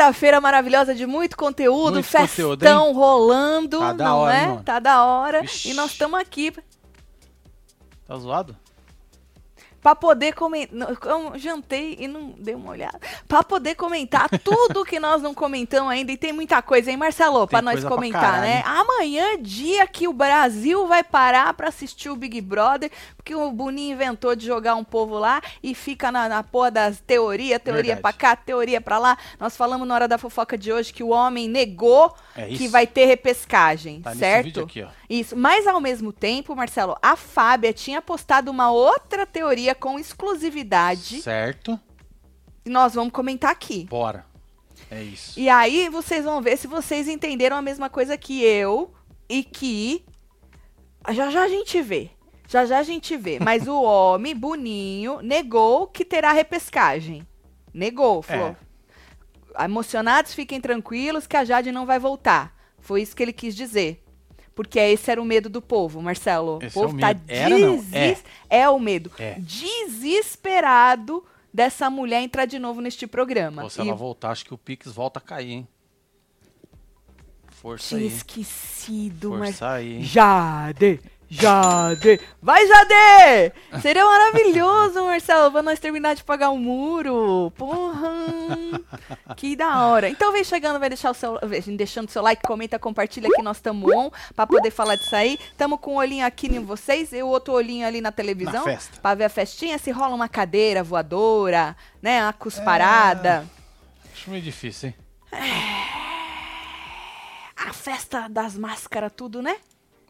quarta-feira maravilhosa de muito conteúdo, Muito festão conteúdo, rolando, Tá não hora, é? mano? Tá da hora. Vixe. E nós estamos aqui Tá zoado? Pra poder comentar. Eu jantei e não dei uma olhada. Pra poder comentar tudo que nós não comentamos ainda. E tem muita coisa, hein, Marcelo? Pra nós comentar, né? Amanhã é dia que o Brasil vai parar pra assistir o Big Brother. Porque o Boninho inventou de jogar um povo lá e fica na, na porra das teoria, teoria pra cá, teoria pra lá. Nós falamos na hora da fofoca de hoje que o homem negou É que vai ter repescagem, Tá nesse certo? vídeo aqui, ó. Isso. Mas ao mesmo tempo, Marcelo, a Fábia tinha postado uma outra teoria com exclusividade Certo. e nós vamos comentar aqui. Bora. É isso. E aí vocês vão ver se vocês entenderam a mesma coisa que eu e que já já a gente vê. Já já a gente vê. Mas o homem, Boninho, negou que terá repescagem. Negou, falou. Emocionados, fiquem tranquilos que a Jade não vai voltar. Foi isso que ele quis dizer. Porque esse era o medo do povo, Marcelo. Esse o é povo o tá. Era, não. desis- é. o medo. É. Desesperado dessa mulher entrar de novo neste programa. Ou se E ela voltar, acho que o Pix volta a cair, hein? Força tinha aí. esquecido, mas Força aí, hein? Jade! Jade! Vai, Jade! Seria maravilhoso, Marcelo, pra nós terminar de pagar o muro. Porra! Que da hora. Então vem chegando, vai deixar o seu, deixando o seu like, comenta, compartilha que nós estamos on pra poder falar disso aí. Tamo com um olhinho aqui em vocês e o outro olhinho ali na televisão. Na festa. Pra ver a festinha, se rola uma cadeira voadora, né? Uma cusparada. Acho meio difícil, hein? A festa das máscaras, tudo, né?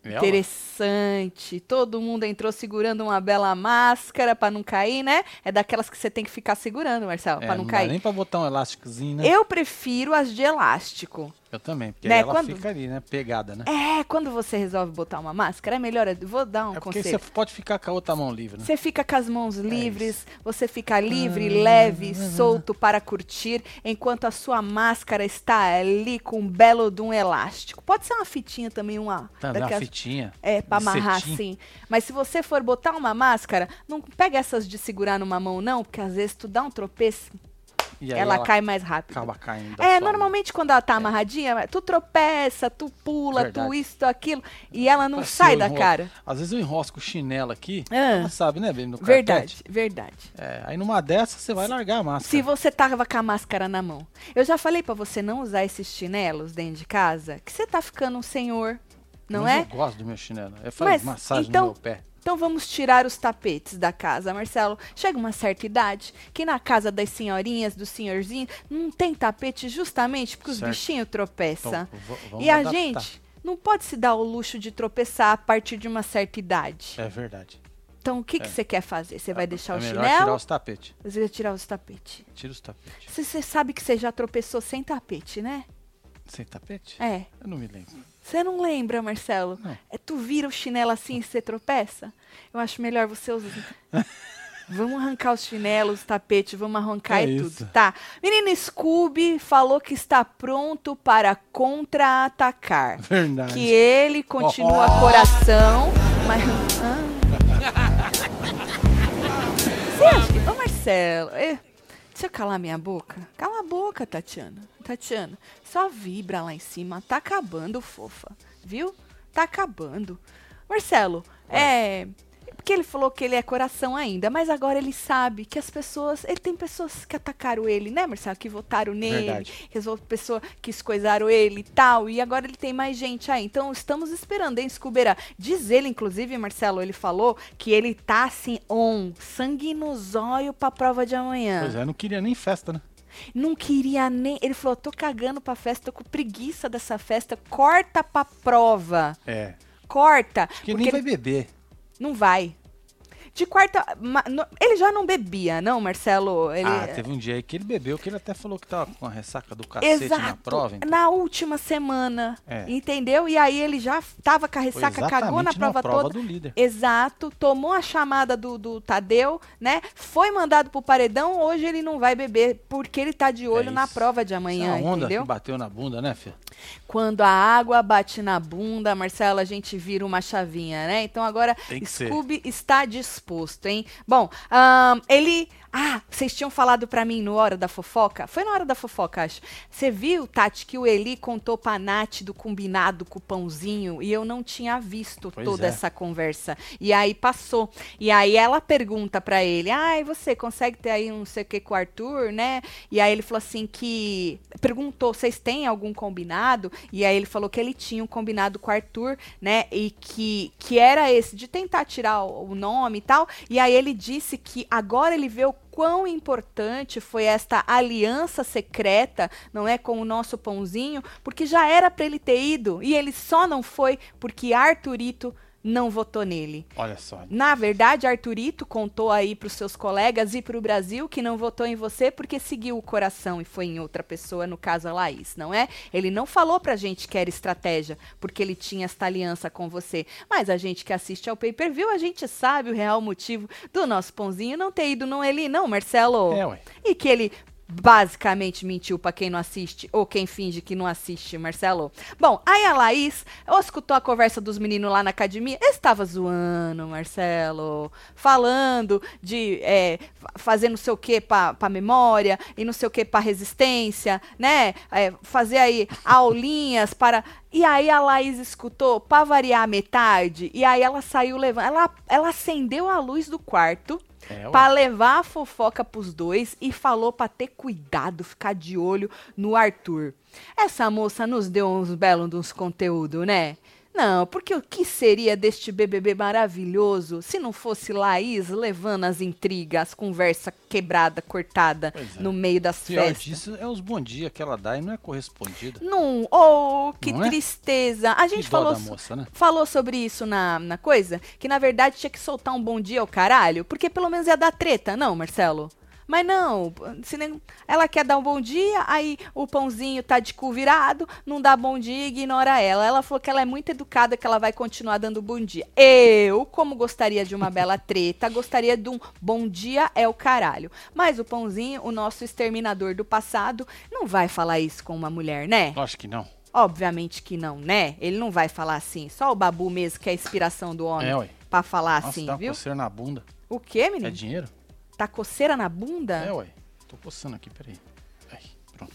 Ela? Interessante. Todo mundo entrou segurando uma bela máscara pra não cair, né? É daquelas que você tem que ficar segurando, Marcelo, É, pra não, dá cair. nem pra botar um elásticozinho, né? Eu prefiro as de elástico. Eu também, porque Né, aí ela quando- fica ali, né? Pegada, né? É, quando você resolve botar uma máscara, é melhor. eu Vou dar um É porque conselho. você pode ficar com a outra mão livre, né? Você fica com as mãos livres, você fica livre, Ah, leve, solto para curtir, enquanto a sua máscara está ali com um belo de um elástico. Pode ser uma fitinha também, uma. Também uma daquelas- fitinha. É, pra de amarrar cetim. assim. Mas se você for botar uma máscara, não pega essas de segurar numa mão, não, porque às vezes tu dá um tropeço, E aí ela, cai mais rápido. acaba caindo. É, normalmente quando ela tá amarradinha, tu tropeça, tu pula, tu Verdade. isso, tu aquilo, e ela não Parece sai da enrolo- cara. Às vezes eu enrosco o chinelo aqui, Ah. ela sabe, né, bem no Verdade, carpete. verdade. É, aí numa dessas você vai largar a máscara. Se você tava com a máscara na mão. Eu já falei pra você não usar esses chinelos dentro de casa, que você tá ficando um senhor, não Mas é? Eu gosto do meu chinelo. Eu faço Mas, massagem então- no meu pé. Então vamos tirar os tapetes da casa, Marcelo. Chega uma certa idade que na casa das senhorinhas, dos senhorzinhos, não tem tapete justamente porque os Certo. bichinhos tropeçam. Então, e a adaptar. gente não pode se dar o luxo de tropeçar a partir de uma certa idade. É verdade. Então o que que É. você quer fazer? Você vai deixar é o melhor tirar chinelo? os tapetes. Você vai tirar os tapetes. Tira os tapetes. Você sabe que você já tropeçou sem tapete, né? Sem tapete? É. Eu não me lembro. Você não lembra, Marcelo? Não. É tu vira o chinelo assim e você tropeça? Eu acho melhor você usar. vamos arrancar os chinelos, os tapetes, vamos arrancar É e isso. tudo. Tá. Menino Scooby falou que está pronto para contra-atacar. Verdade. Que ele continua Oh, oh. coração, mas. Ah. Você acha que. Ô, Marcelo, eh, deixa eu calar minha boca. Cala a boca, Tatiana. Tatiana, só vibra lá em cima. Tá acabando, fofa. Viu? Tá acabando. Marcelo, é. Porque ele falou que ele é coração ainda, mas agora ele sabe que as pessoas. Ele tem pessoas que atacaram ele, né, Marcelo? Que votaram nele, que pessoas que escoisaram ele e tal. E agora ele tem mais gente aí. Então estamos esperando, hein, Scuberá? Diz ele, inclusive, Marcelo, ele falou que ele tá assim, on, sangue no zóio pra prova de amanhã. Pois é, não queria nem festa, né? Não queria nem. Ele falou: tô cagando pra festa, tô com preguiça dessa festa. Corta pra prova. É. Corta. Porque porque nem vai beber. Não vai. De quarta. ele já não bebia, não, Marcelo? Ele, Ah, teve um dia aí que ele bebeu, que ele até falou que tava com a ressaca do cacete Exato. na prova. então. Na última semana. É. Entendeu? E aí ele já tava com a ressaca, cagou na prova, prova toda. do líder. Exato, tomou a chamada do, do Tadeu, né? Foi mandado pro paredão, hoje ele não vai beber, porque ele tá de olho É na prova de amanhã, Essa onda entendeu? que bateu na bunda, né, filho? Quando a água bate na bunda, Marcelo, a gente vira uma chavinha, né? Então agora que ser. Scooby está disposto, hein? Bom, ahn, ele Ah, vocês tinham falado pra mim no Hora da Fofoca? Foi na Hora da Fofoca, acho. Você viu, Tati, que o Eli contou pra Nath do combinado com o pãozinho e eu não tinha visto Pois toda é. essa conversa. E aí passou. E aí ela pergunta pra ele: Ai, você consegue ter aí um não sei o que com o Arthur, né? E aí ele falou assim que. Perguntou: vocês têm algum combinado? E aí ele falou que ele tinha um combinado com o Arthur, né? E que, que era esse, de tentar tirar o, o nome e tal. E aí ele disse que agora ele vê o quão importante foi esta aliança secreta, não é, com o nosso pãozinho, porque já era para ele ter ido e ele só não foi porque Arthurito não votou nele. Olha só. Na verdade, Arthurito contou aí para os seus colegas e para o Brasil que não votou em você porque seguiu o coração e foi em outra pessoa, no caso a Laís, não é? Ele não falou pra gente que era estratégia, porque ele tinha esta aliança com você. Mas a gente que assiste ao pay-per-view, a gente sabe o real motivo do nosso pãozinho não ter ido no Eli, não, Marcelo? É, ué. E que ele basicamente mentiu pra quem não assiste ou quem finge que não assiste, Marcelo. Bom, aí a Laís ou escutou a conversa dos meninos lá na academia, estava zoando, Marcelo, falando de é, fa- fazer não sei o que pra memória e não sei o que pra resistência, né? É, fazer aí aulinhas para. E aí a Laís escutou pra variar a metade, e aí ela saiu levando. Ela, ela acendeu a luz do quarto. É. Pra levar a fofoca pros dois e falou pra ter cuidado, ficar de olho no Arthur. Essa moça nos deu uns belos uns conteúdo, né? Não, porque o que seria deste BBB maravilhoso se não fosse Laís levando as intrigas, as conversa quebrada, cortada é. no meio das Pior festas? disso é os bom dia que ela dá e não é correspondida. Não, oh, que Não é? tristeza. A gente falou moça, né? falou sobre isso na, na coisa, que na verdade tinha que soltar um bom dia ao caralho, porque pelo menos ia dar treta, não, Marcelo? Mas não, ela quer dar um bom dia, aí o pãozinho tá de cu virado, não dá bom dia e ignora ela. Ela falou que ela é muito educada, que ela vai continuar dando bom dia. Eu, como gostaria de uma bela treta, gostaria de um bom dia é o caralho. Mas o pãozinho, o nosso exterminador do passado, não vai falar isso com uma mulher, né? Lógico que não. Obviamente que não, né? Ele não vai falar assim. Só o babu mesmo, que é a inspiração do homem, É, ué. pra falar Nossa, assim, dá viu? coceira na bunda. O quê, É menino? dinheiro? Tá coceira na bunda? É, ué. Tô coçando aqui, peraí. Ai, pronto.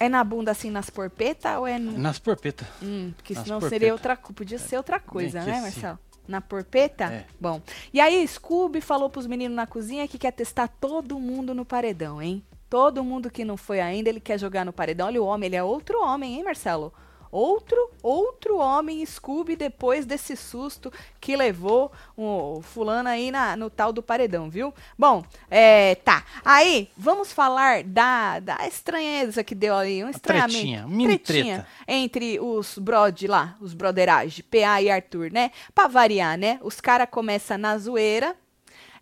É na bunda assim, nas porpetas ou é no... Nas porpetas. Hum, porque nas senão porpeta. seria outra Podia ser outra coisa, né. Marcelo? Na porpeta? É. Bom. E aí, Scooby falou pros meninos na cozinha que quer testar todo mundo no paredão, hein? Todo mundo que não foi ainda, ele quer jogar no paredão. Olha o homem, ele é outro homem, hein, Marcelo? Outro, outro homem Scooby depois desse susto que levou o fulano aí na- no tal do paredão, viu? Bom, é, tá. Aí, vamos falar da, da estranheza que deu aí, um estranhamento. tretinha, mini tretinha treta. entre os brod lá, os broderage, PA e Arthur, né? Pra variar, né? Os caras começam na zoeira,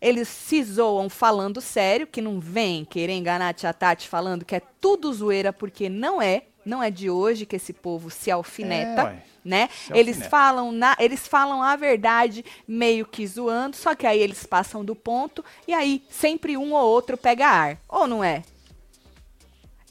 eles se zoam falando sério, que não vem querer enganar a tia Tati falando que é tudo zoeira, porque não é. Não é de hoje que esse povo se alfineta, É, ué. né? Se Eles alfineta. falam, na, eles falam a verdade meio que zoando, só que aí eles passam do ponto e aí sempre um ou outro pega ar. Ou não é?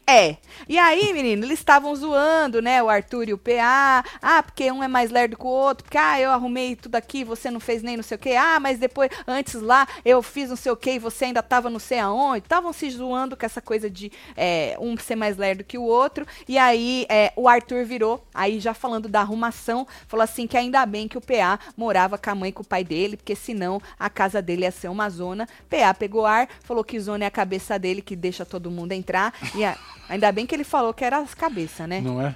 É. E aí, menino, eles estavam zoando, né? O Arthur e o PA. Ah, porque um é mais lerdo que o outro. Porque, ah, eu arrumei tudo aqui, você não fez nem não sei o quê. Ah, mas depois, antes lá, eu fiz não sei o quê e você ainda tava não sei aonde. Estavam se zoando com essa coisa de é, um ser mais lerdo que o outro. E aí, é, o Arthur virou, aí já falando da arrumação, falou assim que ainda bem que o PA morava com a mãe e com o pai dele, porque senão a casa dele ia ser uma zona. PA pegou ar, falou que zona é a cabeça dele, que deixa todo mundo entrar. E a- ainda bem que ele falou que era as cabeças, né? Não é?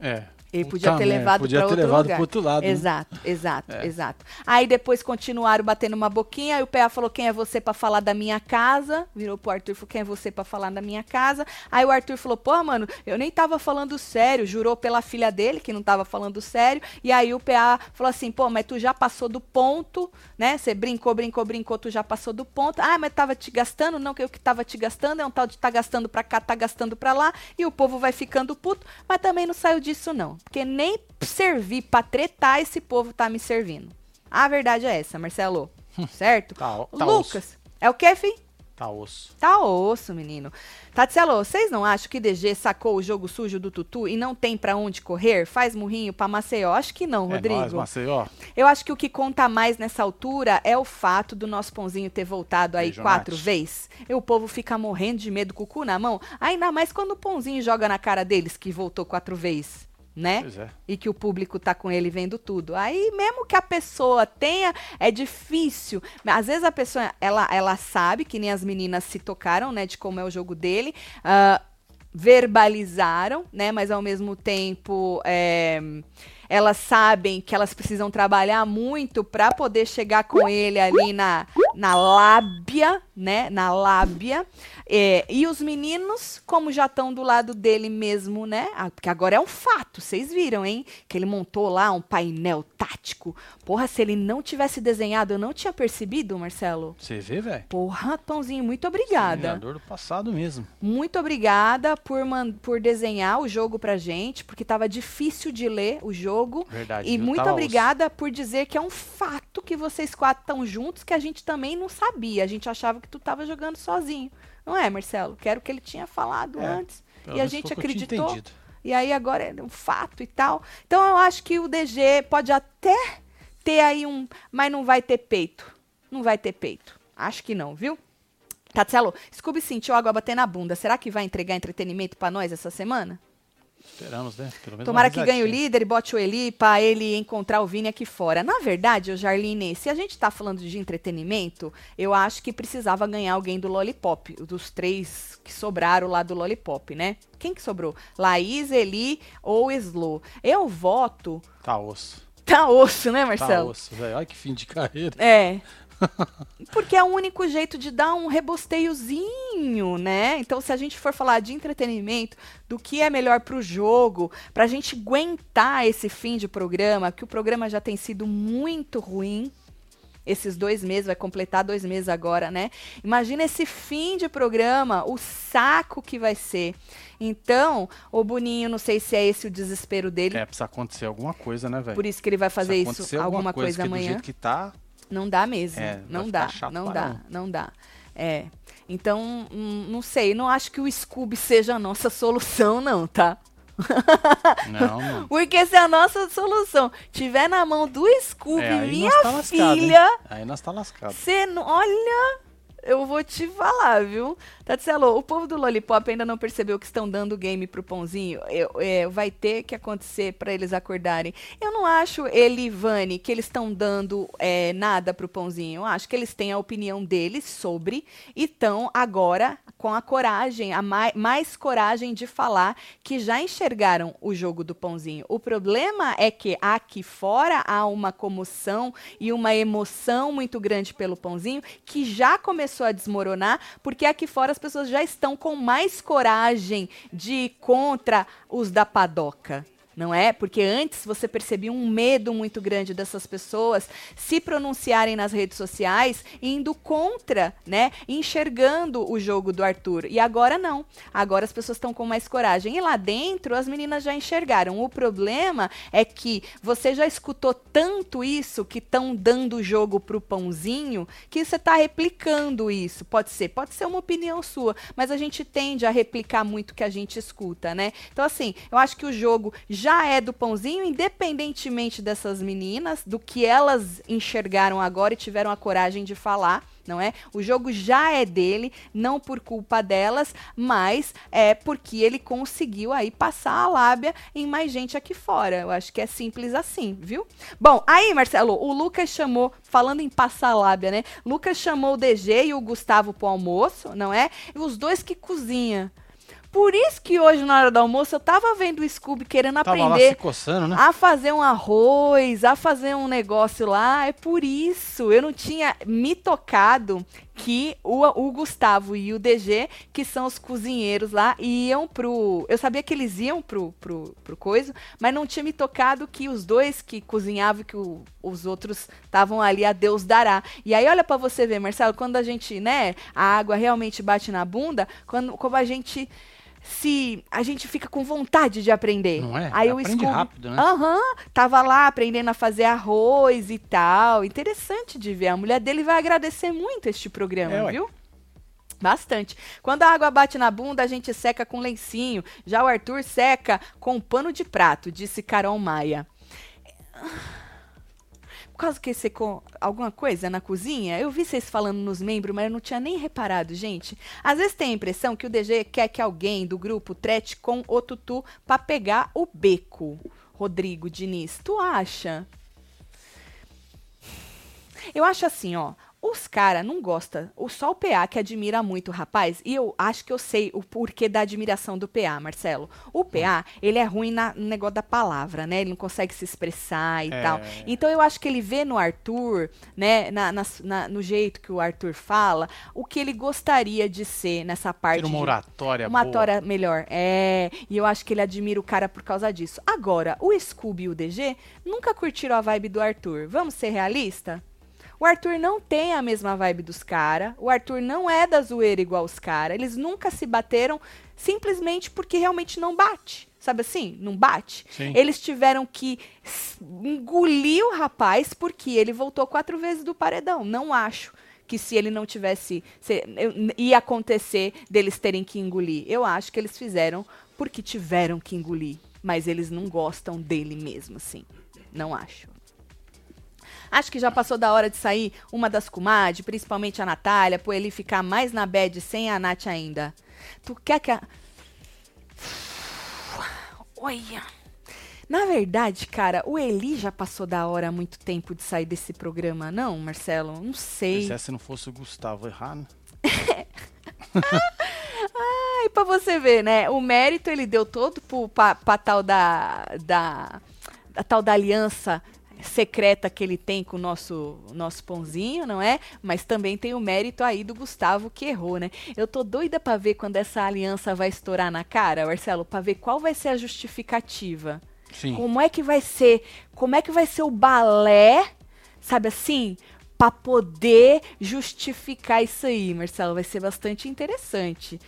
É. Ele podia Puta ter levado para outro levado lugar. pro outro lado. né? Exato, exato, É. exato. Aí depois continuaram batendo uma boquinha, aí o PA falou: "Quem é você pra falar da minha casa?" Virou pro Arthur e falou: "Quem é você pra falar da minha casa?" Aí o Arthur falou: "Pô, mano, eu nem tava falando sério", jurou pela filha dele que não tava falando sério. E aí o PA falou assim: "Pô, mas tu já passou do ponto, né? Você brincou, brincou, brincou, tu já passou do ponto. Ah, mas tava te gastando? Não, que eu que tava te gastando, é um tal de tá gastando pra cá, tá gastando pra lá, e o povo vai ficando puto, mas também não saiu disso não, porque nem servir pra tretar esse povo tá me servindo. A verdade é essa, Marcelo. Certo? Tá, tá Lucas, é o que, fi? Tá osso. Tá osso, menino. Tatselo, vocês não acham que DG sacou o jogo sujo do Tutu e não tem pra onde correr? Faz murrinho pra Maceió? Acho que não, É Rodrigo. nóis, Maceió. Eu acho que o que conta mais nessa altura é o fato do nosso pãozinho ter voltado aí Beijo, quatro Nath. vezes. E o povo fica morrendo de medo com o cu na mão. Ainda mais quando o pãozinho joga na cara deles que voltou quatro vezes, né? É. e que o público tá com ele vendo tudo. Aí, mesmo que a pessoa tenha, é difícil. Às vezes a pessoa, ela, ela sabe, que nem as meninas se tocaram, né, de como é o jogo dele, ah, verbalizaram, né, mas ao mesmo tempo, é, elas sabem que elas precisam trabalhar muito para poder chegar com ele ali na, na lábia, né, na lábia. É, e os meninos, como já estão do lado dele mesmo, né? Ah, Porque agora é um fato, vocês viram, hein? Que ele montou lá um painel tático. Porra, se ele não tivesse desenhado, eu não tinha percebido, Marcelo. Você vê, velho? Porra, Pãozinho, muito obrigada. Treinador do passado mesmo. Muito obrigada por, man- por desenhar o jogo pra gente, porque tava difícil de ler o jogo. Verdade. E muito obrigada por dizer que é um fato que vocês quatro estão juntos, que a gente também não sabia. A gente achava que tu tava jogando sozinho. Não é, Marcelo? Que era o que ele tinha falado É, antes. E a gente acreditou. E aí agora é um fato e tal. Então eu acho que o DG pode até ter aí um. Mas não vai ter peito. Não vai ter peito. Acho que não, viu? Tatselo, Scooby sentiu água bater na bunda. Será que vai entregar entretenimento pra nós essa semana? Esperamos, né? Tomara que ganhe o líder e bote o Eli pra ele encontrar o Vini aqui fora. Na verdade, ô Jarline, se a gente tá falando de entretenimento, eu acho que precisava ganhar alguém do Lollipop, dos três que sobraram lá do Lollipop, né? Quem que sobrou? Laís, Eli ou Slow? Eu voto. Tá osso. Tá osso, né, Tá Marcelo? osso, velho. Olha que fim de carreira. É. Porque é o único jeito de dar um rebosteiozinho, né? Então, se a gente for falar de entretenimento, do que é melhor pro jogo, pra gente aguentar esse fim de programa, que o programa já tem sido muito ruim. Esses dois meses, vai completar dois meses agora, né? Imagina esse fim de programa, o saco que vai ser. Então, o Boninho, não sei se é esse o desespero dele, É, precisa acontecer alguma coisa, né, velho? por isso que ele vai fazer Precisa isso, acontecer alguma coisa, do amanhã. jeito que tá, Não dá mesmo. É, não dá, não dá, não dá. É. Então, hum, não sei, não acho que o Scooby seja a nossa solução, não, tá? não, mano. Porque se a nossa solução tiver na mão do Scooby, É, minha tá filha, Aí nós tá lascado. você não. Olha, eu vou te falar, viu? Tatselo, o povo do Lollipop ainda não percebeu que estão dando game pro Pãozinho. Eu- é, vai ter que acontecer pra eles acordarem. Eu não acho, ele e Vani, que eles estão dando é, nada pro Pãozinho. Eu acho que eles têm a opinião deles sobre e estão agora com a coragem, a mai- mais coragem de falar que já enxergaram o jogo do Pãozinho. O problema é que aqui fora há uma comoção e uma emoção muito grande pelo Pãozinho que já começou a desmoronar, porque aqui fora as pessoas já estão com mais coragem de ir contra os da padoca. Não é? Porque antes você percebia um medo muito grande dessas pessoas se pronunciarem nas redes sociais, indo contra, né? Enxergando o jogo do Arthur. E agora não. Agora as pessoas estão com mais coragem. E lá dentro as meninas já enxergaram. O problema é que você já escutou tanto isso que estão dando o jogo pro pãozinho que você está replicando isso. Pode ser, pode ser uma opinião sua, mas a gente tende a replicar muito o que a gente escuta, né? Então, assim, eu acho que o jogo já é do pãozinho, independentemente dessas meninas, do que elas enxergaram agora e tiveram a coragem de falar. Não é? O jogo já é dele, não por culpa delas, mas é porque ele conseguiu aí passar a lábia em mais gente aqui fora. Eu acho que é simples assim, viu? Bom, aí, Marcelo, o Lucas chamou, falando em passar a lábia, né? Lucas chamou o DG e o Gustavo pro almoço, não é? E os dois que cozinham. Por isso que hoje, na hora do almoço, eu tava vendo o Scooby querendo Tava aprender coçando, né? a fazer um arroz, a fazer um negócio lá. É por isso. Eu não tinha me tocado que o, o Gustavo e o DG, que são os cozinheiros lá, iam pro. Eu sabia que eles iam pro, pro, pro coisa, mas não tinha me tocado que os dois que cozinhavam, que o- os outros estavam ali, a Deus dará. E aí, olha pra você ver, Marcelo, quando a gente, né, a água realmente bate na bunda, quando, como a gente. Se a gente fica com vontade de aprender. Não é? Aí o Aprende rápido, né? Aham, tava lá aprendendo a fazer arroz e tal. Interessante de ver. A mulher dele vai agradecer muito este programa, É, ué. viu? Bastante. Quando a água bate na bunda, a gente seca com lencinho. Já o Arthur seca com pano de prato, disse Carol Maia. Causa que secou alguma coisa na cozinha, eu vi vocês falando nos membros, mas eu não tinha nem reparado, gente. Às vezes tem a impressão que o DG quer que alguém do grupo trete com o Tutu pra pegar o beco. Rodrigo Diniz, tu acha? Eu acho assim, ó. Os caras não gostam. O só o PA que admira muito o rapaz, e eu acho que eu sei o porquê da admiração do PA, Marcelo. O PA, ele é ruim na, no negócio da palavra, né? Ele não consegue se expressar e É. tal. Então eu acho que ele vê no Arthur, né, na, na- no jeito que o Arthur fala, o que ele gostaria de ser nessa parte. Tira uma de- oratória uma boa. tora melhor. É, e eu acho que ele admira o cara por causa disso. Agora, o Scooby e o DG nunca curtiram a vibe do Arthur. Vamos ser realista? O Arthur não tem a mesma vibe dos caras. O Arthur não é da zoeira igual os caras. Eles nunca se bateram simplesmente porque realmente não bate. Sabe assim? Não bate. Sim. Eles tiveram que engolir o rapaz porque ele voltou quatro vezes do paredão. Não acho que se ele não tivesse. se- ia acontecer deles terem que engolir. Eu acho que eles fizeram porque tiveram que engolir. Mas eles não gostam dele mesmo, assim. Não acho. Acho que já passou da hora de sair uma das comadres, principalmente a Natália, por ele ficar mais na bad sem a Nath ainda. Tu quer que a. Olha. Na verdade, cara, o Eli já passou da hora há muito tempo de sair desse programa, não, Marcelo? Não sei. Se essa não fosse o Gustavo errar, né? Aí pra você ver, né? O mérito ele deu todo pro, pra, pra tal da, da, da tal da aliança secreta que ele tem com o nosso, nosso pãozinho, não é? Mas também tem o mérito aí do Gustavo que errou, né? Eu tô doida pra ver quando essa aliança vai estourar na cara, Marcelo, pra ver qual vai ser a justificativa. Sim. Como é que vai ser? Como é que vai ser o balé, sabe assim, para poder justificar isso aí, Marcelo? Vai ser bastante interessante.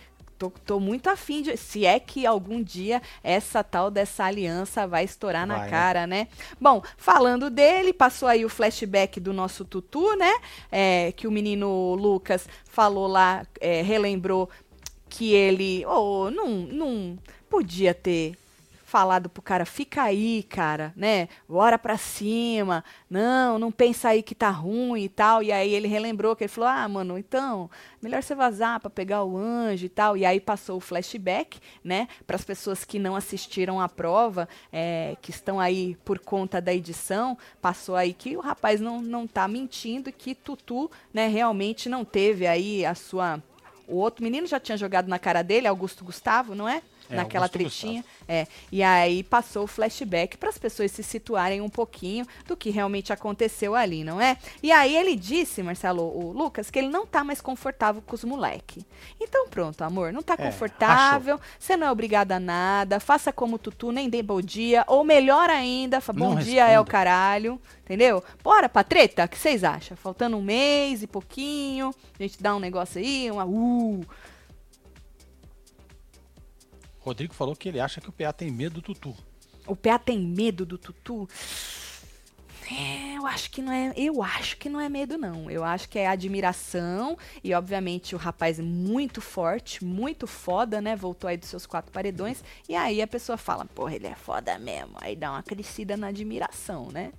Tô, tô muito afim de. Se é que algum dia essa tal dessa aliança vai estourar na Vai, né? cara, né? Bom, falando dele, passou aí o flashback do nosso Tutu, né? É, que o menino Lucas falou lá, é, relembrou que ele. Oh, não, não podia ter falado pro cara, fica aí, cara, né? Bora pra cima. Não, não pensa aí que tá ruim e tal. E aí ele relembrou que ele falou: "Ah, mano, então, melhor você vazar pra pegar o anjo e tal". E aí passou o flashback, né, para as pessoas que não assistiram à prova, é, que estão aí por conta da edição, passou aí que o rapaz não não tá mentindo que Tutu, né, realmente não teve aí a sua o outro menino já tinha jogado na cara dele, Augusto Gustavo, não é? É, Naquela tretinha. É. E aí passou o flashback para as pessoas se situarem um pouquinho do que realmente aconteceu ali, não é? E aí ele disse, Marcelo, o Lucas, que ele não tá mais confortável com os moleque. Então pronto, amor, não tá É, confortável, você não é obrigada a nada, faça como Tutu, nem dê bom dia, ou melhor ainda, fa- bom Não dia é o caralho, entendeu? Bora pra treta, o que vocês acham? Faltando um mês e pouquinho, a gente dá um negócio aí, uma uh, Rodrigo falou que ele acha que o PA tem medo do Tutu. O PA tem medo do Tutu? É, eu acho que não é. Eu acho que não é medo, não. Eu acho que é admiração. E, obviamente, o rapaz é muito forte, muito foda, né? Voltou aí dos seus quatro paredões. E aí a pessoa fala, porra, ele é foda mesmo. Aí dá uma crescida na admiração, né?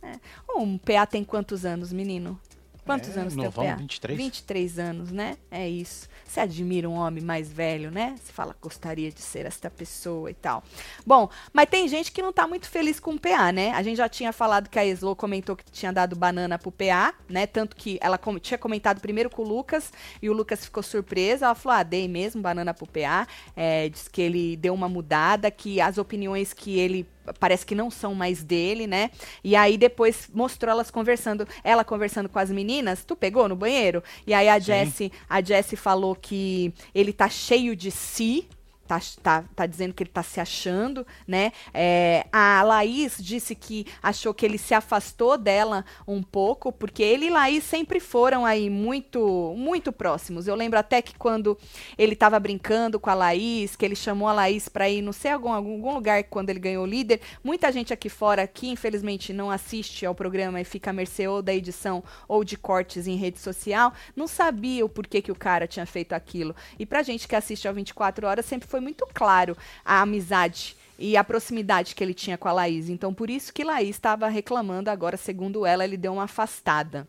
É. Um PA tem quantos anos, menino? Quantos É, anos tem o PA? 23. 23 anos, né? É isso. Você admira um homem mais velho, né? Você fala, gostaria de ser esta pessoa e tal. Bom, mas tem gente que não tá muito feliz com o PA, né? A gente já tinha falado que a Eslo comentou que tinha dado banana pro PA, né? Tanto que ela com- tinha comentado primeiro com o Lucas e o Lucas ficou surpreso. Ela falou, ah, dei mesmo banana pro PA. É, diz que ele deu uma mudada, que as opiniões que ele parece que não são mais dele, né? E aí depois mostrou elas conversando, ela conversando com as meninas. Tu pegou no banheiro? E aí a. Jessie, a Jessie falou que ele tá cheio de si, tá, tá, tá dizendo que ele tá se achando, né? É, a Laís disse que achou que ele se afastou dela um pouco, porque ele e Laís sempre foram aí muito, muito próximos. Eu lembro até que quando ele tava brincando com a Laís, que ele chamou a Laís para ir, não sei, algum, algum lugar quando ele ganhou o líder, muita gente aqui fora, aqui, infelizmente, não assiste ao programa e fica à mercê ou da edição ou de cortes em rede social, não sabia o porquê que o cara tinha feito aquilo. E pra gente que assiste ao 24 horas, sempre foi muito claro a amizade e a proximidade que ele tinha com a Laís. Então, por isso que Laís estava reclamando agora, segundo ela, ele deu uma afastada.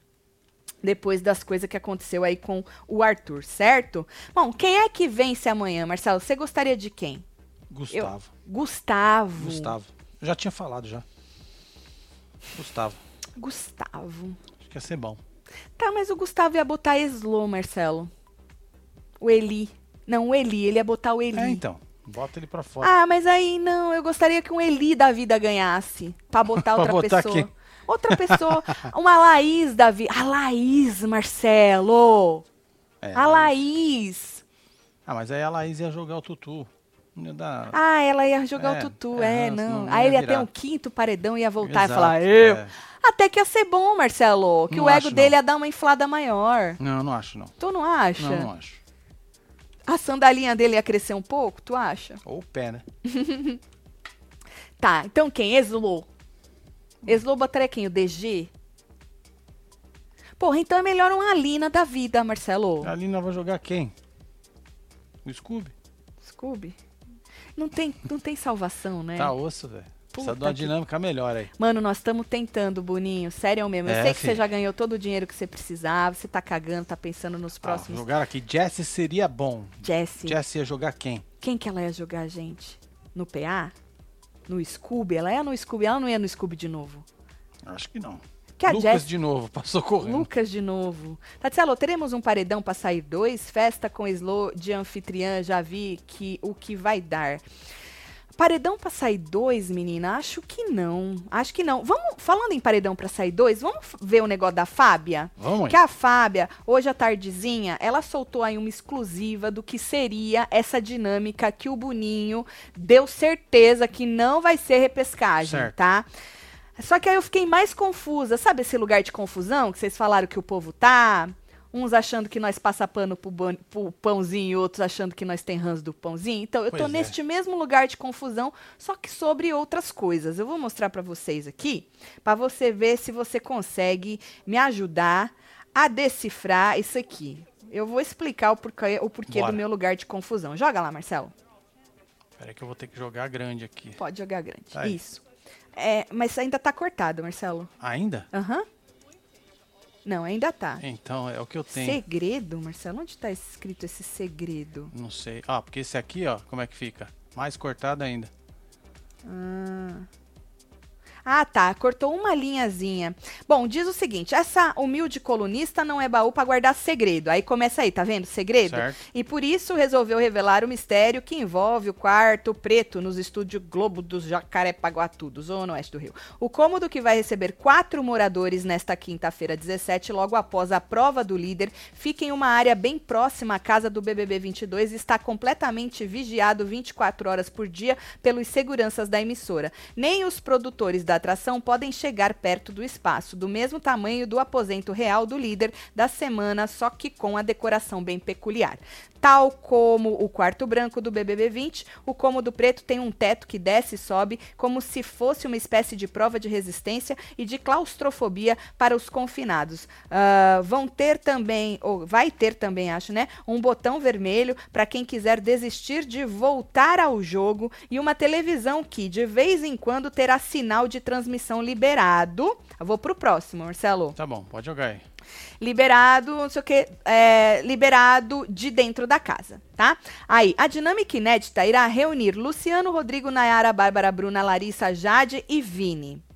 Depois das coisas que aconteceu aí com o Arthur, certo? Bom, quem é que vence amanhã, Marcelo? Você gostaria de quem? Gustavo. Eu, Gustavo. Gustavo. Eu já tinha falado já. Gustavo. Gustavo. Acho que ia ser bom. Tá, mas o Gustavo ia botar Slow, Marcelo. O Eli. Não, o Eli. Ele ia botar o Eli. É, então. Bota ele pra fora. Ah, mas aí não. Eu gostaria que um Eli da vida ganhasse. Pra botar Pra outra botar pessoa. quem? Outra pessoa. Uma Laís da vida. A Laís, Marcelo. É, A Laís. Ah, mas aí a Laís ia jogar o Tutu. Dar... Ah, ela ia jogar É, o tutu, é, é, não- não. Aí ele ia ter virar. um quinto paredão e ia voltar e Exato, falar, eu. é. Até que ia ser bom, Marcelo. Que Não o ego acho, dele não. ia dar uma inflada maior. Não, não acho, não. Tu não acha? Não, não acho. A sandalinha dele ia crescer um pouco, tu acha? Ou o pé, né? Tá, então quem? Eslo. Eslo botaria quem? O DG? Porra, então é melhor uma Alina da vida, Marcelo. A Lina vai jogar quem? O Scooby? Scooby? Não tem, não tem salvação, né? Tá osso, velho. Precisa de uma que- dinâmica melhor aí. Mano, nós estamos tentando, Boninho. Sério mesmo. Eu É, sei que você já ganhou todo o dinheiro que você precisava. Você tá cagando, tá pensando nos Ah, próximos. jogar aqui. Jesse seria bom. Jessie. Jesse ia jogar quem? Quem que ela ia jogar, gente? No PA? No Scooby? Ela ia no Scooby? Ela não ia no Scooby de novo? Acho que não. Que Lucas Jess- de novo, passou correndo. Lucas de novo. Tatielo, teremos um paredão pra sair dois? Festa com Slow de anfitriã, já vi que o que vai dar. Paredão pra sair dois, menina? Acho que não. Acho que não. Vamos, falando em paredão pra sair dois, vamos ver o negócio da Fábia? Vamos. Que a Fábia, hoje à tardezinha, ela soltou aí uma exclusiva do que seria essa dinâmica que o Boninho deu certeza que não vai ser repescagem, Certo. tá? Só que aí eu fiquei mais confusa. Sabe esse lugar de confusão que vocês falaram que o povo tá? Uns achando que nós passa pano pro, pro pãozinho e outros achando que nós tem ranço do pãozinho. Então, eu tô Pois é. neste mesmo lugar de confusão, só que sobre outras coisas. Eu vou mostrar pra vocês aqui, pra você ver se você consegue me ajudar a decifrar isso aqui. Eu vou explicar o porquê, o porquê Bora. do meu lugar de confusão. Joga lá, Marcelo. Peraí que eu vou ter que jogar grande aqui. Pode jogar grande. Tá. Isso. É, mas ainda tá cortado, Marcelo. Ainda? Aham. Não, ainda tá. Então, é o que eu tenho. Segredo, Marcelo? Onde tá escrito esse segredo? Não sei. Ah, porque esse aqui, ó, como é que fica? Mais cortado ainda. Ah, tá. Cortou uma linhazinha. Bom, diz o seguinte: essa humilde colunista não é baú pra guardar segredo. Aí começa aí, tá vendo? Segredo. Certo. E por isso resolveu revelar o mistério que envolve o quarto preto nos estúdios Globo Jacarepaguatu, do Zona Oeste do Rio. O cômodo que vai receber quatro moradores nesta quinta-feira 17, logo após a prova do líder, fica em uma área bem próxima à casa do BBB 22 e está completamente vigiado 24 horas por dia pelos seguranças da emissora. Nem os produtores da atração podem chegar perto do espaço, do mesmo tamanho do aposento real do líder da semana, só que com a decoração bem peculiar. Tal como o quarto branco do BBB 20, o cômodo preto tem um teto que desce e sobe como se fosse uma espécie de prova de resistência e de claustrofobia para os confinados. Ah, vão ter também, ou vai ter também, acho, né? Um botão vermelho para quem quiser desistir de voltar ao jogo e uma televisão que, de vez em quando, terá sinal de transmissão liberado. Eu vou pro próximo, Marcelo Tá bom, pode jogar aí. Liberado, não sei o que, é, liberado de dentro da casa, tá? Aí, a dinâmica inédita irá reunir Luciano, Rodrigo, Nayara, Bárbara, Bruna, Larissa, Jade e Vini.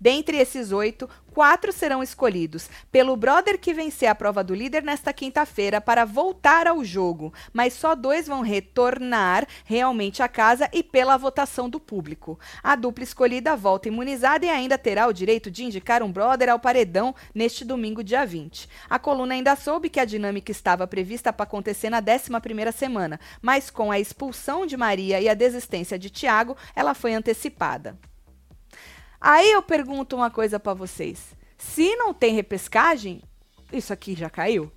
Dentre esses oito, quatro serão escolhidos pelo brother que vencer a prova do líder nesta quinta-feira para voltar ao jogo, mas só dois vão retornar realmente à casa e pela votação do público. A dupla escolhida volta imunizada e ainda terá o direito de indicar um brother ao paredão neste domingo, dia 20. A coluna ainda soube que a dinâmica estava prevista para acontecer na 11ª semana, mas com a expulsão de Maria e a desistência de Tiago, ela foi antecipada. Aí eu pergunto uma coisa para vocês. Se não tem repescagem, isso aqui já caiu?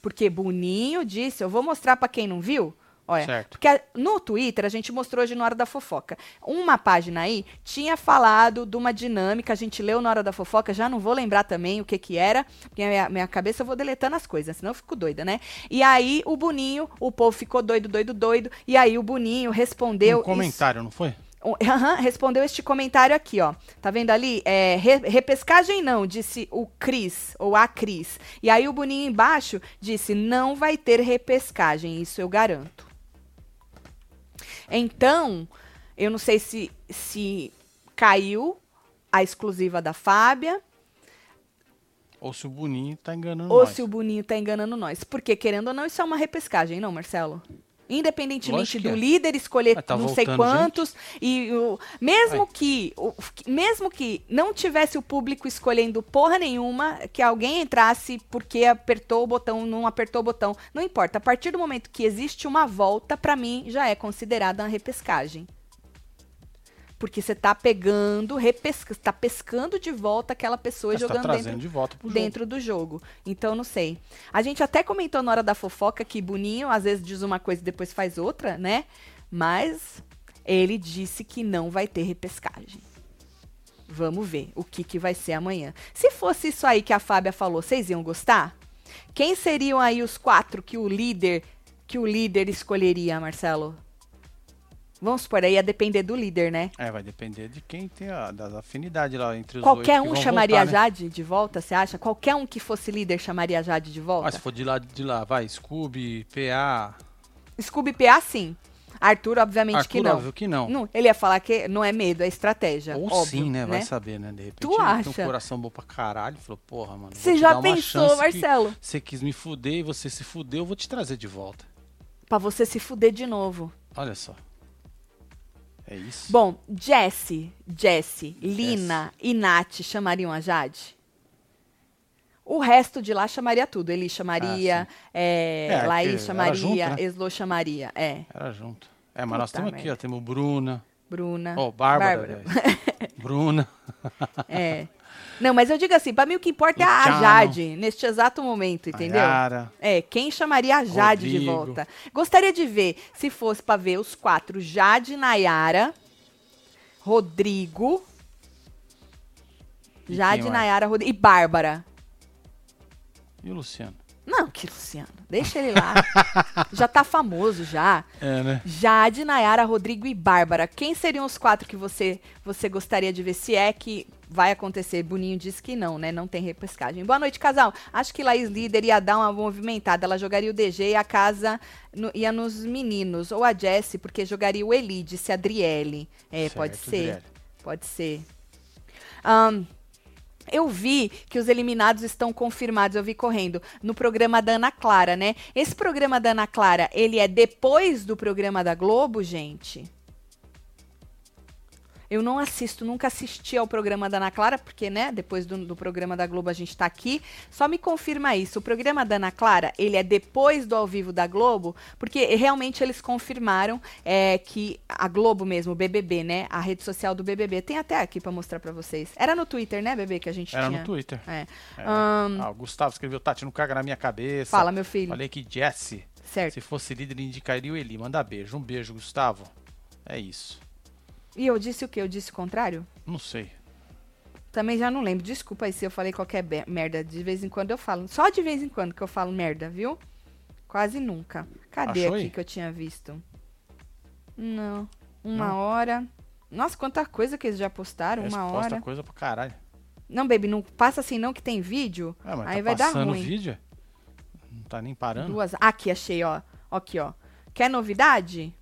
Porque Boninho disse, eu vou mostrar para quem não viu. Olha, Certo. porque a- no Twitter a gente mostrou hoje na hora da fofoca. Uma página aí tinha falado de uma dinâmica, a gente leu na hora da fofoca, já não vou lembrar também o que que era, porque a minha, minha cabeça eu vou deletando as coisas, senão eu fico doida, né? E aí o Boninho, o povo ficou doido, doido, doido, e aí o Boninho respondeu Um isso- comentário, não foi? Aham, respondeu este comentário aqui, ó. Tá vendo ali? É, re- repescagem não, disse o Cris, ou a Cris. E aí o Boninho embaixo disse: não vai ter repescagem, isso eu garanto. Então, eu não sei se, se caiu a exclusiva da Fábia Ou se o Boninho tá enganando ou nós. se o Boninho tá enganando nós. Porque, querendo ou não, isso é uma repescagem, não, Marcelo? Independentemente do é. líder escolher tá não sei quantos, e o, mesmo Ai. que o- mesmo que não tivesse o público escolhendo porra nenhuma, que alguém entrasse porque apertou o botão, não apertou o botão, não importa. A partir do momento que existe uma volta, pra mim já é considerada uma repescagem. Porque você tá pegando, repesca, tá pescando de volta aquela pessoa Mas tá jogando trazendo dentro de volta dentro do jogo. Então, não sei. A gente até comentou na hora da fofoca que Boninho às vezes diz uma coisa e depois faz outra, né? Mas ele disse que não vai ter repescagem. Vamos ver o que, que vai ser amanhã. Se fosse isso aí que a Fábia falou, vocês iam gostar? Quem seriam aí os quatro que o líder que o líder escolheria, Marcelo? Vamos supor, aí ia depender do líder, né? É, vai depender de quem tem a das afinidades lá entre os Qualquer oito que um chamaria voltar, né? Jade de volta, você acha? Qualquer um que fosse líder chamaria Jade de volta? Ah, se for de lá, de lá, vai, Scooby, PA, Scooby PA, sim. Arthur, obviamente Arthur, que não. óbvio que não. Não, Ele ia falar que não é medo, é estratégia. Ou óbvio, sim, né? Vai saber, né? De repente Tu ele acha? tem um coração bom pra caralho. Falou, porra, mano. Você já pensou, Marcelo? Você quis me fuder e você se fudeu, eu vou te trazer de volta. Pra você se fuder de novo. Olha só. É isso. Bom, Jesse, Jesse, Lina e Nath chamariam a Jade? O resto de lá chamaria tudo. Eli chamaria, é, É, que Laís chamaria, junto, né? Eslo chamaria. É, Era junto. É, mas nós Puta temos aqui, ó. Temos Bruna. Bruna. Ó, Bárbara. Bárbara. Bruna. É. Não, mas eu digo assim, pra mim o que importa é a Luciano. Jade, neste exato momento, entendeu? Nayara. É, quem chamaria a Jade de Rodrigo. volta? Gostaria de ver, se fosse pra ver os quatro, Jade, Nayara, Rodrigo, E Jade? Nayara, Rodrigo e Bárbara. E o Luciano? Não, que Luciano, deixa ele lá. já tá famoso já. É, né? Jade, Nayara, Rodrigo e Bárbara. Quem seriam os quatro que você você gostaria de ver? Se é que vai acontecer. Boninho disse que não, né? Não tem repescagem. Boa noite, casal. Acho que Laís Líder ia dar uma movimentada. Ela jogaria o DG e a casa no- ia nos meninos. Ou a Jessie, porque jogaria o Eli, disse a Adriele. É, pode Certo, ser. Adriele. Pode ser. Ahn, eu vi que os eliminados estão confirmados, eu vi correndo, no programa da Ana Clara, né? Esse programa da Ana Clara, ele é depois do programa da Globo, gente? Eu não assisto, nunca assisti ao programa da Ana Clara, porque, né, depois do, do programa da Globo a gente tá aqui. Só me confirma isso. O programa da Ana Clara, ele é depois do ao vivo da Globo, porque realmente eles confirmaram é, que a Globo mesmo, o BBB, né, a rede social do BBB, tem até aqui pra mostrar pra vocês. Era no Twitter, né, bebê, que a gente Era tinha. no Twitter. É. É. Ahn, Ah, o Gustavo escreveu, Tati, não caga na minha cabeça. fala, meu filho. Falei que Jesse, Certo. se fosse líder, indicaria o Eli. Manda beijo. Um beijo, Gustavo. É isso. E eu disse o quê? Eu disse o contrário? Não sei. Também já não lembro. Desculpa aí se eu falei qualquer merda. De vez em quando eu falo. Só de vez em quando que eu falo merda, viu? Quase nunca. Cadê Achou aqui aí? que eu tinha visto? Não. Uma Não? hora. Nossa, quanta coisa que eles já postaram. Eles uma postam hora. coisa pra caralho. Não, baby, não passa assim não que tem vídeo. É, mas aí tá vai dar ruim. vídeo. Não tá nem parando. Duas. Aqui, achei, ó. Aqui, ó. Quer novidade?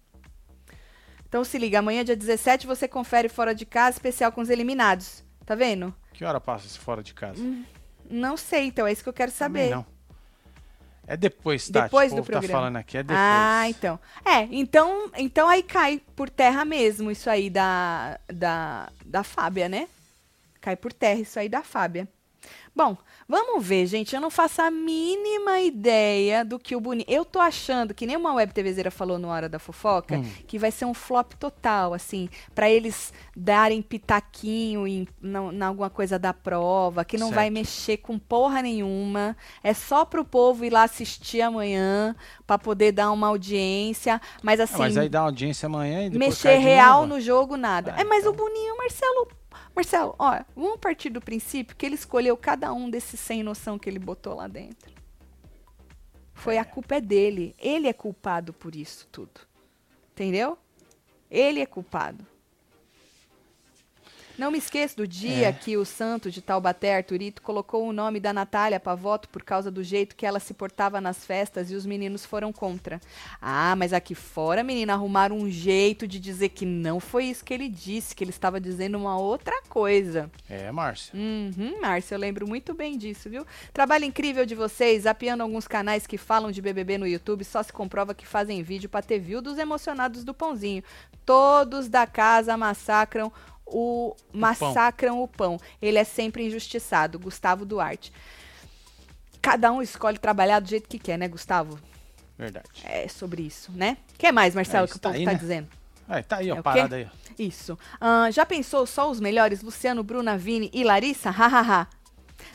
Então se liga, amanhã, dia 17, você confere fora de casa, especial com os eliminados. Tá vendo? Que hora passa esse fora de casa? Não sei, então é isso que eu quero Também saber. Não. É depois, Tati. Depois o do povo programa. tá falando aqui, é depois. Ah, então. É, então, então aí cai por terra mesmo isso aí da, da, da Fábia, né? Cai por terra isso aí da Fábia. Bom, vamos ver, gente. Eu não faço a mínima ideia do que o bonito. Eu tô achando que nem uma web TVzeira falou no Hora da Fofoca, Hum. que vai ser um flop total, assim, pra eles darem pitaquinho em na, na alguma coisa da prova, que não vai Certo. mexer com porra nenhuma. É só pro povo ir lá assistir amanhã pra poder dar uma audiência, mas Ah, assim, mas aí dá audiência amanhã e depois mexer real no jogo nada. Ah, é, mas então. o Boninho, Marcelo, Marcelo, ó, vamos partir do princípio que ele escolheu cada um desses sem noção que ele botou lá dentro. Foi a culpa é dele. Ele é culpado por isso tudo. Entendeu? Ele é culpado. Não me esqueço do dia É. que o santo de Taubaté, Arturito, colocou o nome da Natália para voto por causa do jeito que ela se portava nas festas e os meninos foram contra. Ah, mas aqui fora, menina, arrumaram um jeito de dizer que não foi isso que ele disse, que ele estava dizendo uma outra coisa. É, Márcia. Uhum, Márcia, eu lembro muito bem disso, viu? Trabalho incrível de vocês, apiando alguns canais que falam de BBB no YouTube, só se comprova que fazem vídeo pra ter view dos emocionados do pãozinho. Todos da casa massacram o massacram o pão. Ele é sempre injustiçado, Gustavo Duarte. Cada um escolhe trabalhar do jeito que quer, né, Gustavo? Verdade. É sobre isso, né? O que mais, Marcelo, É que o povo aí, tá né? dizendo? Aí, tá aí, ó, É o parada aí. Isso. Ah, já pensou só os melhores? Luciano, Bruna, Vini e Larissa? Hahaha.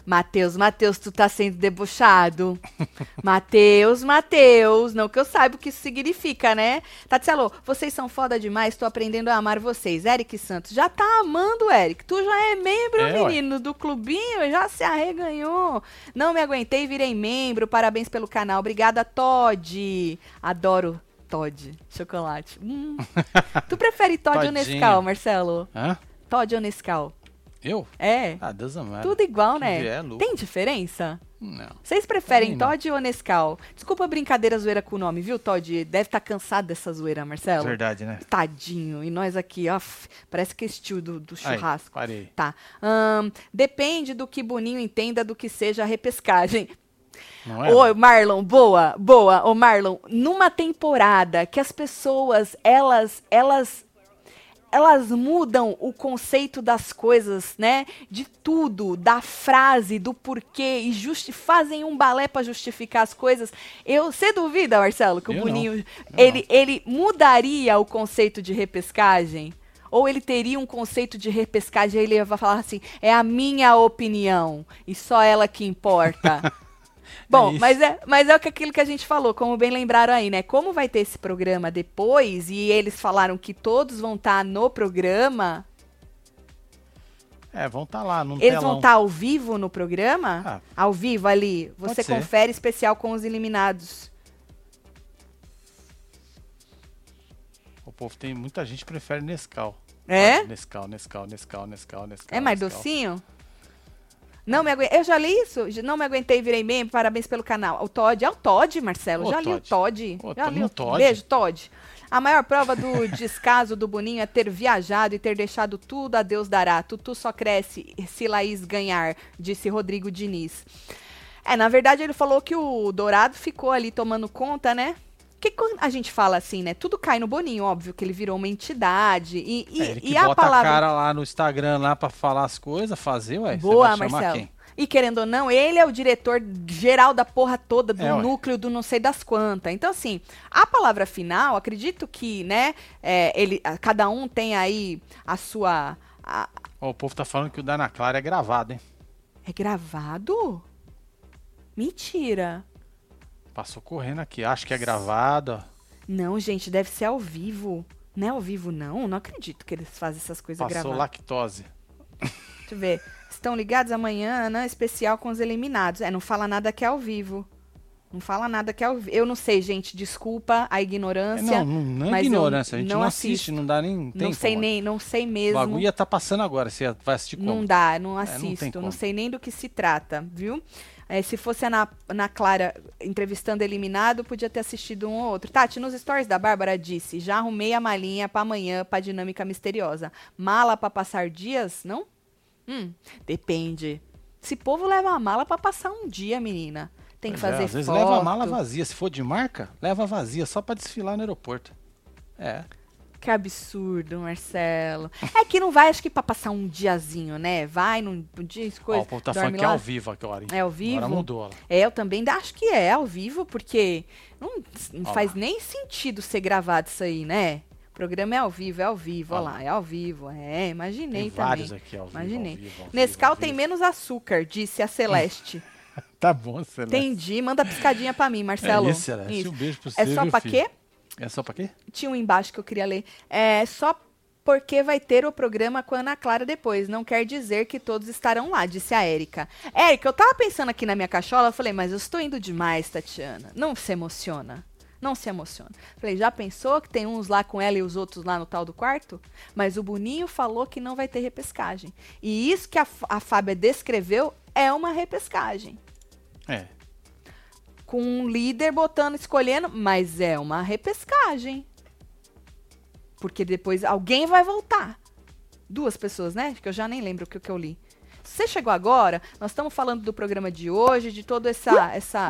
Matheus, Matheus, tu tá sendo debochado. Matheus, Matheus. Não que eu saiba o que isso significa, né? Tatselo, vocês são foda demais, tô aprendendo a amar vocês. Eric Santos, já tá amando, Eric. Tu já é membro, É, ué. menino, do clubinho, já se arreganhou. Não me aguentei, virei membro. Parabéns pelo canal. Obrigada, Todd. Adoro Todd, chocolate. Hum. tu prefere Todd ou. Nescau, Marcelo? Hã? Todd ou Nescau? Eu? É. Ah, Deus amado. Tudo igual, que né? vier, lucro. Tem diferença? Não. Vocês preferem. Todd ou Nescau? Desculpa a brincadeira zoeira com o nome, viu, Todd? Deve estar cansado dessa zoeira, Marcelo. Verdade, né? Tadinho. E nós aqui, ó, parece que esse tio do, do Aí, churrasco. parei. Tá. Depende do que Boninho entenda do que seja a repescagem. Não é? Ô, Marlon, boa, boa. Ô, Marlon, numa temporada que as pessoas, elas, elas, elas mudam o conceito das coisas, né? De tudo, da frase, do porquê, e justi fazem um balé pra justificar as coisas. Eu, você duvida, Marcelo, que Eu o. Boninho, ele, ele mudaria o conceito de repescagem? Ou ele teria um conceito de repescagem e ele ia falar assim, é a minha opinião, e só ela que importa. Bom, isso. mas é, mas é o que- aquilo que a gente falou, como bem lembraram aí, né? Como vai ter esse programa depois, e eles falaram que todos vão estar no programa, É, vão estar lá, num eles telão. vão estar ao vivo no programa? Ah. Ao vivo ali, você confere especial com os eliminados. O povo tem muita gente que prefere Nescau. É? Nescau, Nescau, Nescau, Nescau, Nescau. É mais Nescau. docinho? Não me aguentei. Eu já li isso? Não me aguentei, virei membro. Parabéns pelo canal. O Todd. É o Todd, Marcelo. Ô, já li o Todd. Ô, já li o Todd. Beijo, Todd. A maior prova do descaso do Boninho é ter viajado e ter deixado tudo a Deus dará. Tutu só cresce se Laís ganhar, disse Rodrigo Diniz. É, na verdade ele falou que o Dourado ficou ali tomando conta, né? Que quando a gente fala assim, né? Tudo cai no Boninho, óbvio que ele virou uma entidade. E, e, É, ele que e a bota palavra. a cara lá no Instagram lá pra falar as coisas, fazer, ué. Boa, Marcelo. quem? E querendo ou não, ele é o diretor geral da porra toda, do É, núcleo do não sei das quantas. Então, assim, a palavra final, acredito que, né, é, ele, cada um tem aí a sua. a- Ó, o povo tá falando que o da Ana Clara é gravado, hein? é gravado? Mentira. Passou correndo aqui. Acho que é gravado. ó. Não, gente, deve ser ao vivo. Não é ao vivo, não? Não acredito que eles fazem essas coisas Passou gravadas. lactose. Deixa eu ver. Estão ligados amanhã, né? Especial com os eliminados. É, não fala nada que é ao vivo. Não fala nada que é ao vivo. Eu não sei, gente. Desculpa a É, ignorância. não, não, não é ignorância. A gente não não, assiste, assisto. não dá nem tempo. não sei mano. nem, não sei O mesmo. bagulho ia tá passando agora. Você vai assistir como? Não dá, não É, não assisto. não, sei nem do que se trata, viu? É, se fosse a Ana, Ana Clara entrevistando eliminado, podia ter assistido um ou outro. Tati, nos stories da Bárbara disse: já arrumei a malinha pra amanhã pra dinâmica misteriosa. Mala pra passar dias? Não? Hum, depende. Esse povo leva a mala pra passar um dia, menina. Tem que é, fazer às vezes foto. leva a mala vazia. Se for de marca, leva vazia só pra desfilar no aeroporto. É. Que absurdo, Marcelo. É que não vai, acho que pra passar um diazinho, né? Vai num dia, Ó, coisa, o povo tá dorme falando que é lá. ao vivo agora, hein? É ao vivo? Agora mudou, ó lá. É, eu também acho que é ao vivo, porque não, não Ó faz lá. nem sentido ser gravado isso aí, né? O programa é ao vivo, é ao vivo, Ó ó lá. lá, é ao vivo. É, imaginei Tem também. vários aqui ao vivo. Imaginei. Ao vivo, ao vivo, Nescau ao tem vivo. menos açúcar, disse a Celeste. Tá bom, Celeste. Entendi. Manda piscadinha pra mim, Marcelo. É isso, Celeste. Isso. Um beijo pra você, É só pra filho? quê? É só pra quê? Tinha um embaixo que eu queria ler. É só porque vai ter o programa com a Ana Clara depois. Não quer dizer que todos estarão lá, disse a Érica. Érica, eu tava pensando aqui na minha cachola, eu falei, mas eu estou indo demais, Tatiana. Não se emociona. Não se emociona. Falei, já pensou que tem uns lá com ela e os outros lá no tal do quarto? Mas o Boninho falou que não vai ter repescagem. E isso que a, a Fábia descreveu é uma repescagem. É. Com um líder botando, escolhendo, mas é uma repescagem. Porque depois alguém vai voltar. Duas pessoas, né? Que eu já nem lembro o que, que eu li. Você chegou agora, nós estamos falando do programa de hoje, de toda essa, essa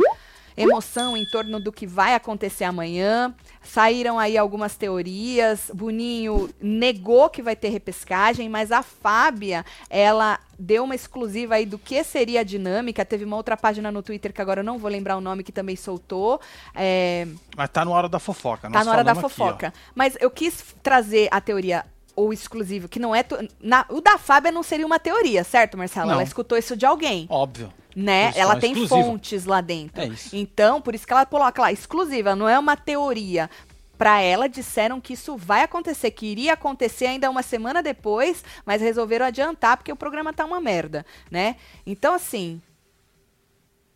emoção em torno do que vai acontecer amanhã. Saíram aí algumas teorias. Boninho negou que vai ter repescagem, mas a Fábia, ela deu uma exclusiva aí do que seria a dinâmica. Teve uma outra página no Twitter que agora eu não vou lembrar o nome que também soltou. É, Mas tá na hora da fofoca. Tá nós na hora da falamos aqui, fofoca. Mas eu quis trazer a teoria ou exclusivo, que não é. to- na- o da Fábia não seria uma teoria, certo, Marcela? Não. Ela escutou isso de alguém. Óbvio. Né? Versão Ela tem exclusiva. fontes lá dentro. É isso. Então, por isso que ela coloca lá, exclusiva, não é uma teoria. Pra ela, disseram que isso vai acontecer, que iria acontecer ainda uma semana depois, mas resolveram adiantar porque o programa tá uma merda, né? Então, assim.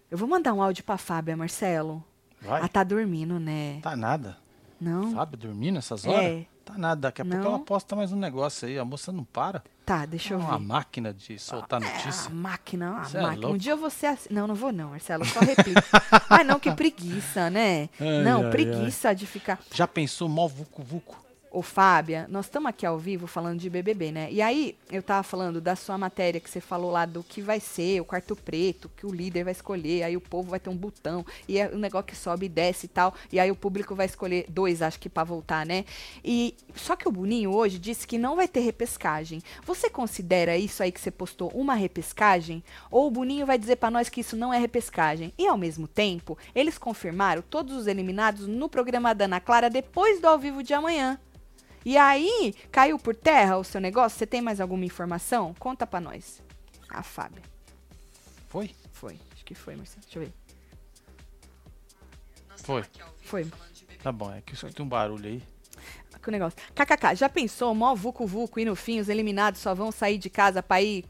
Eu vou mandar um áudio pra Fábia, Marcelo. Vai. Ela tá dormindo, né? Tá nada. Não? Fábio dormindo essas É. Tá nada. Daqui a pouco Não. ela posta mais um negócio aí. A moça não para. Tá, deixa eu É uma ver. máquina de soltar É, notícia. a máquina, a Cê é máquina. um louco. dia eu vou ser assim. Não, não vou não, Marcelo, só replico. Ai, não, que preguiça, né? Ai, não, ai, preguiça de ficar. Já pensou mal vucu vucu? Ô, Fábia, nós estamos aqui ao vivo falando de BBB, né? E aí, eu tava falando da sua matéria que você falou lá do que vai ser o quarto preto, que o líder vai escolher, aí o povo vai ter um botão, e é um negócio que sobe e desce e tal, e aí o público vai escolher dois, acho que pra voltar, né? E só que o Boninho hoje disse que não vai ter repescagem. Você considera isso aí que você postou uma repescagem? Ou o Boninho vai dizer pra nós que isso não é repescagem? E ao mesmo tempo, eles confirmaram todos os eliminados no programa da Ana Clara depois do ao vivo de amanhã. E aí, caiu por terra o seu negócio? Você tem mais alguma informação? Conta pra nós. A Fábia. Foi? Foi. Acho que foi, Marcelo. Deixa eu ver. Foi. Foi. Tá bom, é que eu escutei um barulho aí. Que o negócio. KKK, já pensou? Mó vucu vucu e no fim os eliminados só vão sair de casa pra ir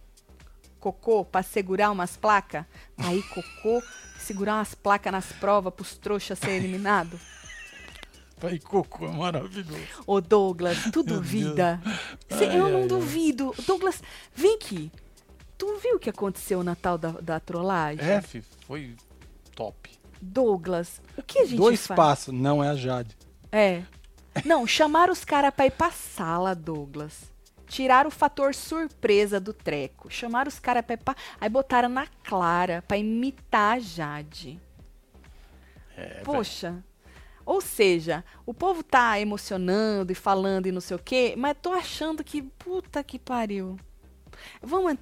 cocô, pra segurar umas placas? Pra ir cocô, segurar umas placas nas provas pros trouxas ser eliminado? Pai cocô, é maravilhoso. Ô Douglas, tu duvida? Ai, eu ai, não ai. duvido. Douglas, vem aqui. Tu viu o que aconteceu na tal da, da trollagem? É, fi, foi top. Douglas, o que a gente Dois faz? passos, não é a Jade. É. Não, chamaram os caras pra ir pra sala, Douglas. Tiraram o fator surpresa do treco. Chamaram os caras pra ir pra... Aí botaram na Clara pra imitar a Jade. É, Poxa. Ou seja, o povo tá emocionando e falando e não sei o quê, mas tô achando que... Puta que pariu. Vamos...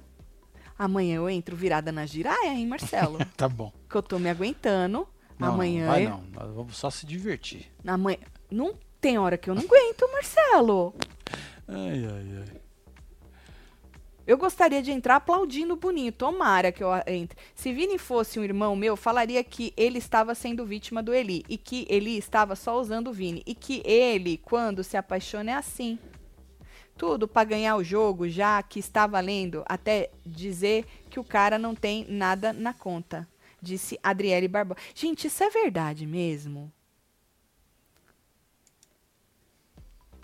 Amanhã eu entro virada na giraia, hein, Marcelo? Tá bom. que eu tô me aguentando. Não, Amanhã... Não, vai eu- não. Nós vamos só se divertir. Amanhã... Não tem hora que eu não aguento, Marcelo. Ai, ai, ai. Eu gostaria de entrar aplaudindo o Boninho. Tomara que eu entre. Se Vini fosse um irmão meu, falaria que ele estava sendo vítima do Eli. E que Eli estava só usando o Vini. E que ele, quando se apaixona, é assim. Tudo para ganhar o jogo, já que está valendo até dizer que o cara não tem nada na conta. Disse Adriele Barbosa. Gente, isso é verdade mesmo?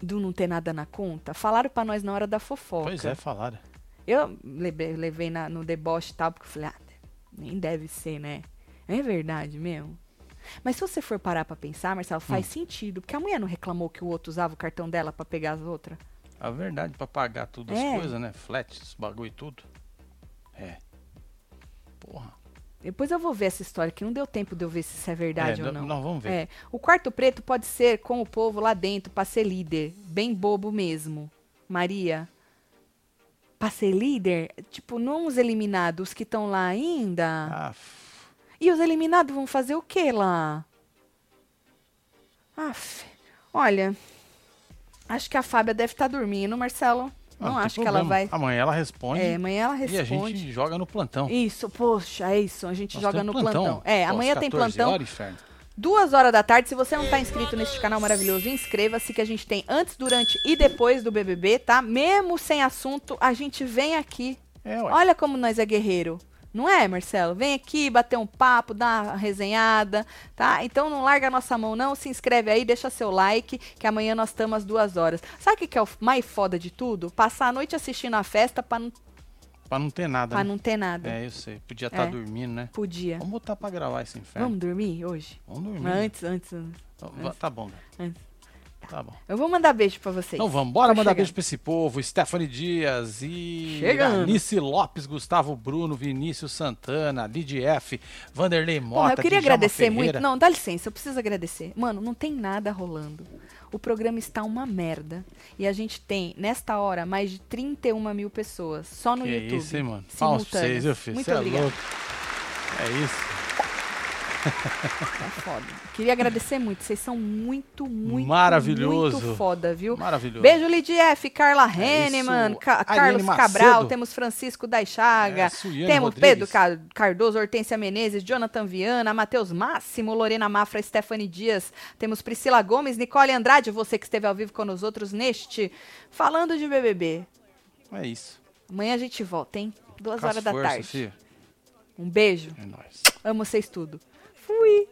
Do não ter nada na conta? Falaram para nós na hora da fofoca. Pois é, falaram. Eu levei, levei na- no deboche e tal, porque eu falei, ah, nem deve ser, né? É verdade mesmo. Mas se você for parar pra pensar, Marcelo, faz sentido. Porque a mulher não reclamou que o outro usava o cartão dela pra pegar as outras? A verdade, pra pagar tudo as É. coisas, né? Flat, bagulho e tudo. É. Porra. Depois eu vou ver essa história, que não deu tempo de eu ver se isso é verdade É, ou não. Nós vamos ver. É, o quarto preto pode ser com o povo lá dentro pra ser líder. Bem bobo mesmo. Maria. Pra ser líder? Tipo, não os eliminados, os que estão lá ainda. Ah, f- E os eliminados vão fazer o que lá? Aff. Olha. Acho que a Fábia deve estar dormindo, Marcelo. Não, tem acho que ela vai. Amanhã ela responde. É, amanhã ela E a responde. gente joga no plantão. Isso, poxa, é isso. A gente Nós joga no plantão. É, Pô, amanhã tem 14 plantão. horas, inferno. Duas horas da tarde. Se você não tá inscrito neste canal maravilhoso, inscreva-se que a gente tem antes, durante e depois do BBB, tá? Mesmo sem assunto, a gente vem aqui. É, ué. Olha como nós é guerreiro. Não é, Marcelo? Vem aqui bater um papo, dar uma resenhada, tá? Então não larga a nossa mão, não. Se inscreve aí, deixa seu like, que amanhã nós estamos às duas horas. Sabe o que é o mais foda de tudo? Passar a noite assistindo a festa pra não, Pra não ter nada. pra né? não ter nada. É, eu sei. Podia estar É. dormindo, né? Podia. Vamos botar pra gravar esse inferno. Vamos dormir hoje? Vamos dormir. Antes, antes, antes. Então, Tá bom. Antes. Tá bom. Eu vou mandar beijo pra vocês. Então vamos, bora Tô mandar chegando. beijo pra esse povo. Stephanie Dias e Chegando. Anice Lopes, Gustavo Bruno, Vinícius Santana, Lid F, Vanderlei Mota, Porra, eu queria Djalma agradecer Ferreira. muito. Não, dá licença, eu preciso agradecer. Mano, não tem nada rolando. O programa está uma merda. E a gente tem, nesta hora, mais de 31 mil pessoas só no Que YouTube. isso, hein, mano? Palmas pra vocês, viu, filho? Muito Cê é obrigada. louco. É isso. Tá foda. Queria agradecer muito. Vocês são muito, muito, Maravilhoso. muito foda, viu? Maravilhoso. Beijo, Lidy F, Carla É Henneman. Ca- Carlos Macedo. Cabral, temos Francisco Daixaga, É, temos Rodrigues. Pedro Ca- Cardoso, Hortência Menezes, Jonathan Viana, Matheus Máximo, Lorena Mafra, Stephanie Dias, temos Priscila Gomes, Nicole Andrade, você que esteve ao vivo com nós outros neste Falando de BBB. É isso. Amanhã a gente volta, hein? Duas as horas da forças, tarde. filho. Um beijo. É nóis. Amo vocês tudo. Oui.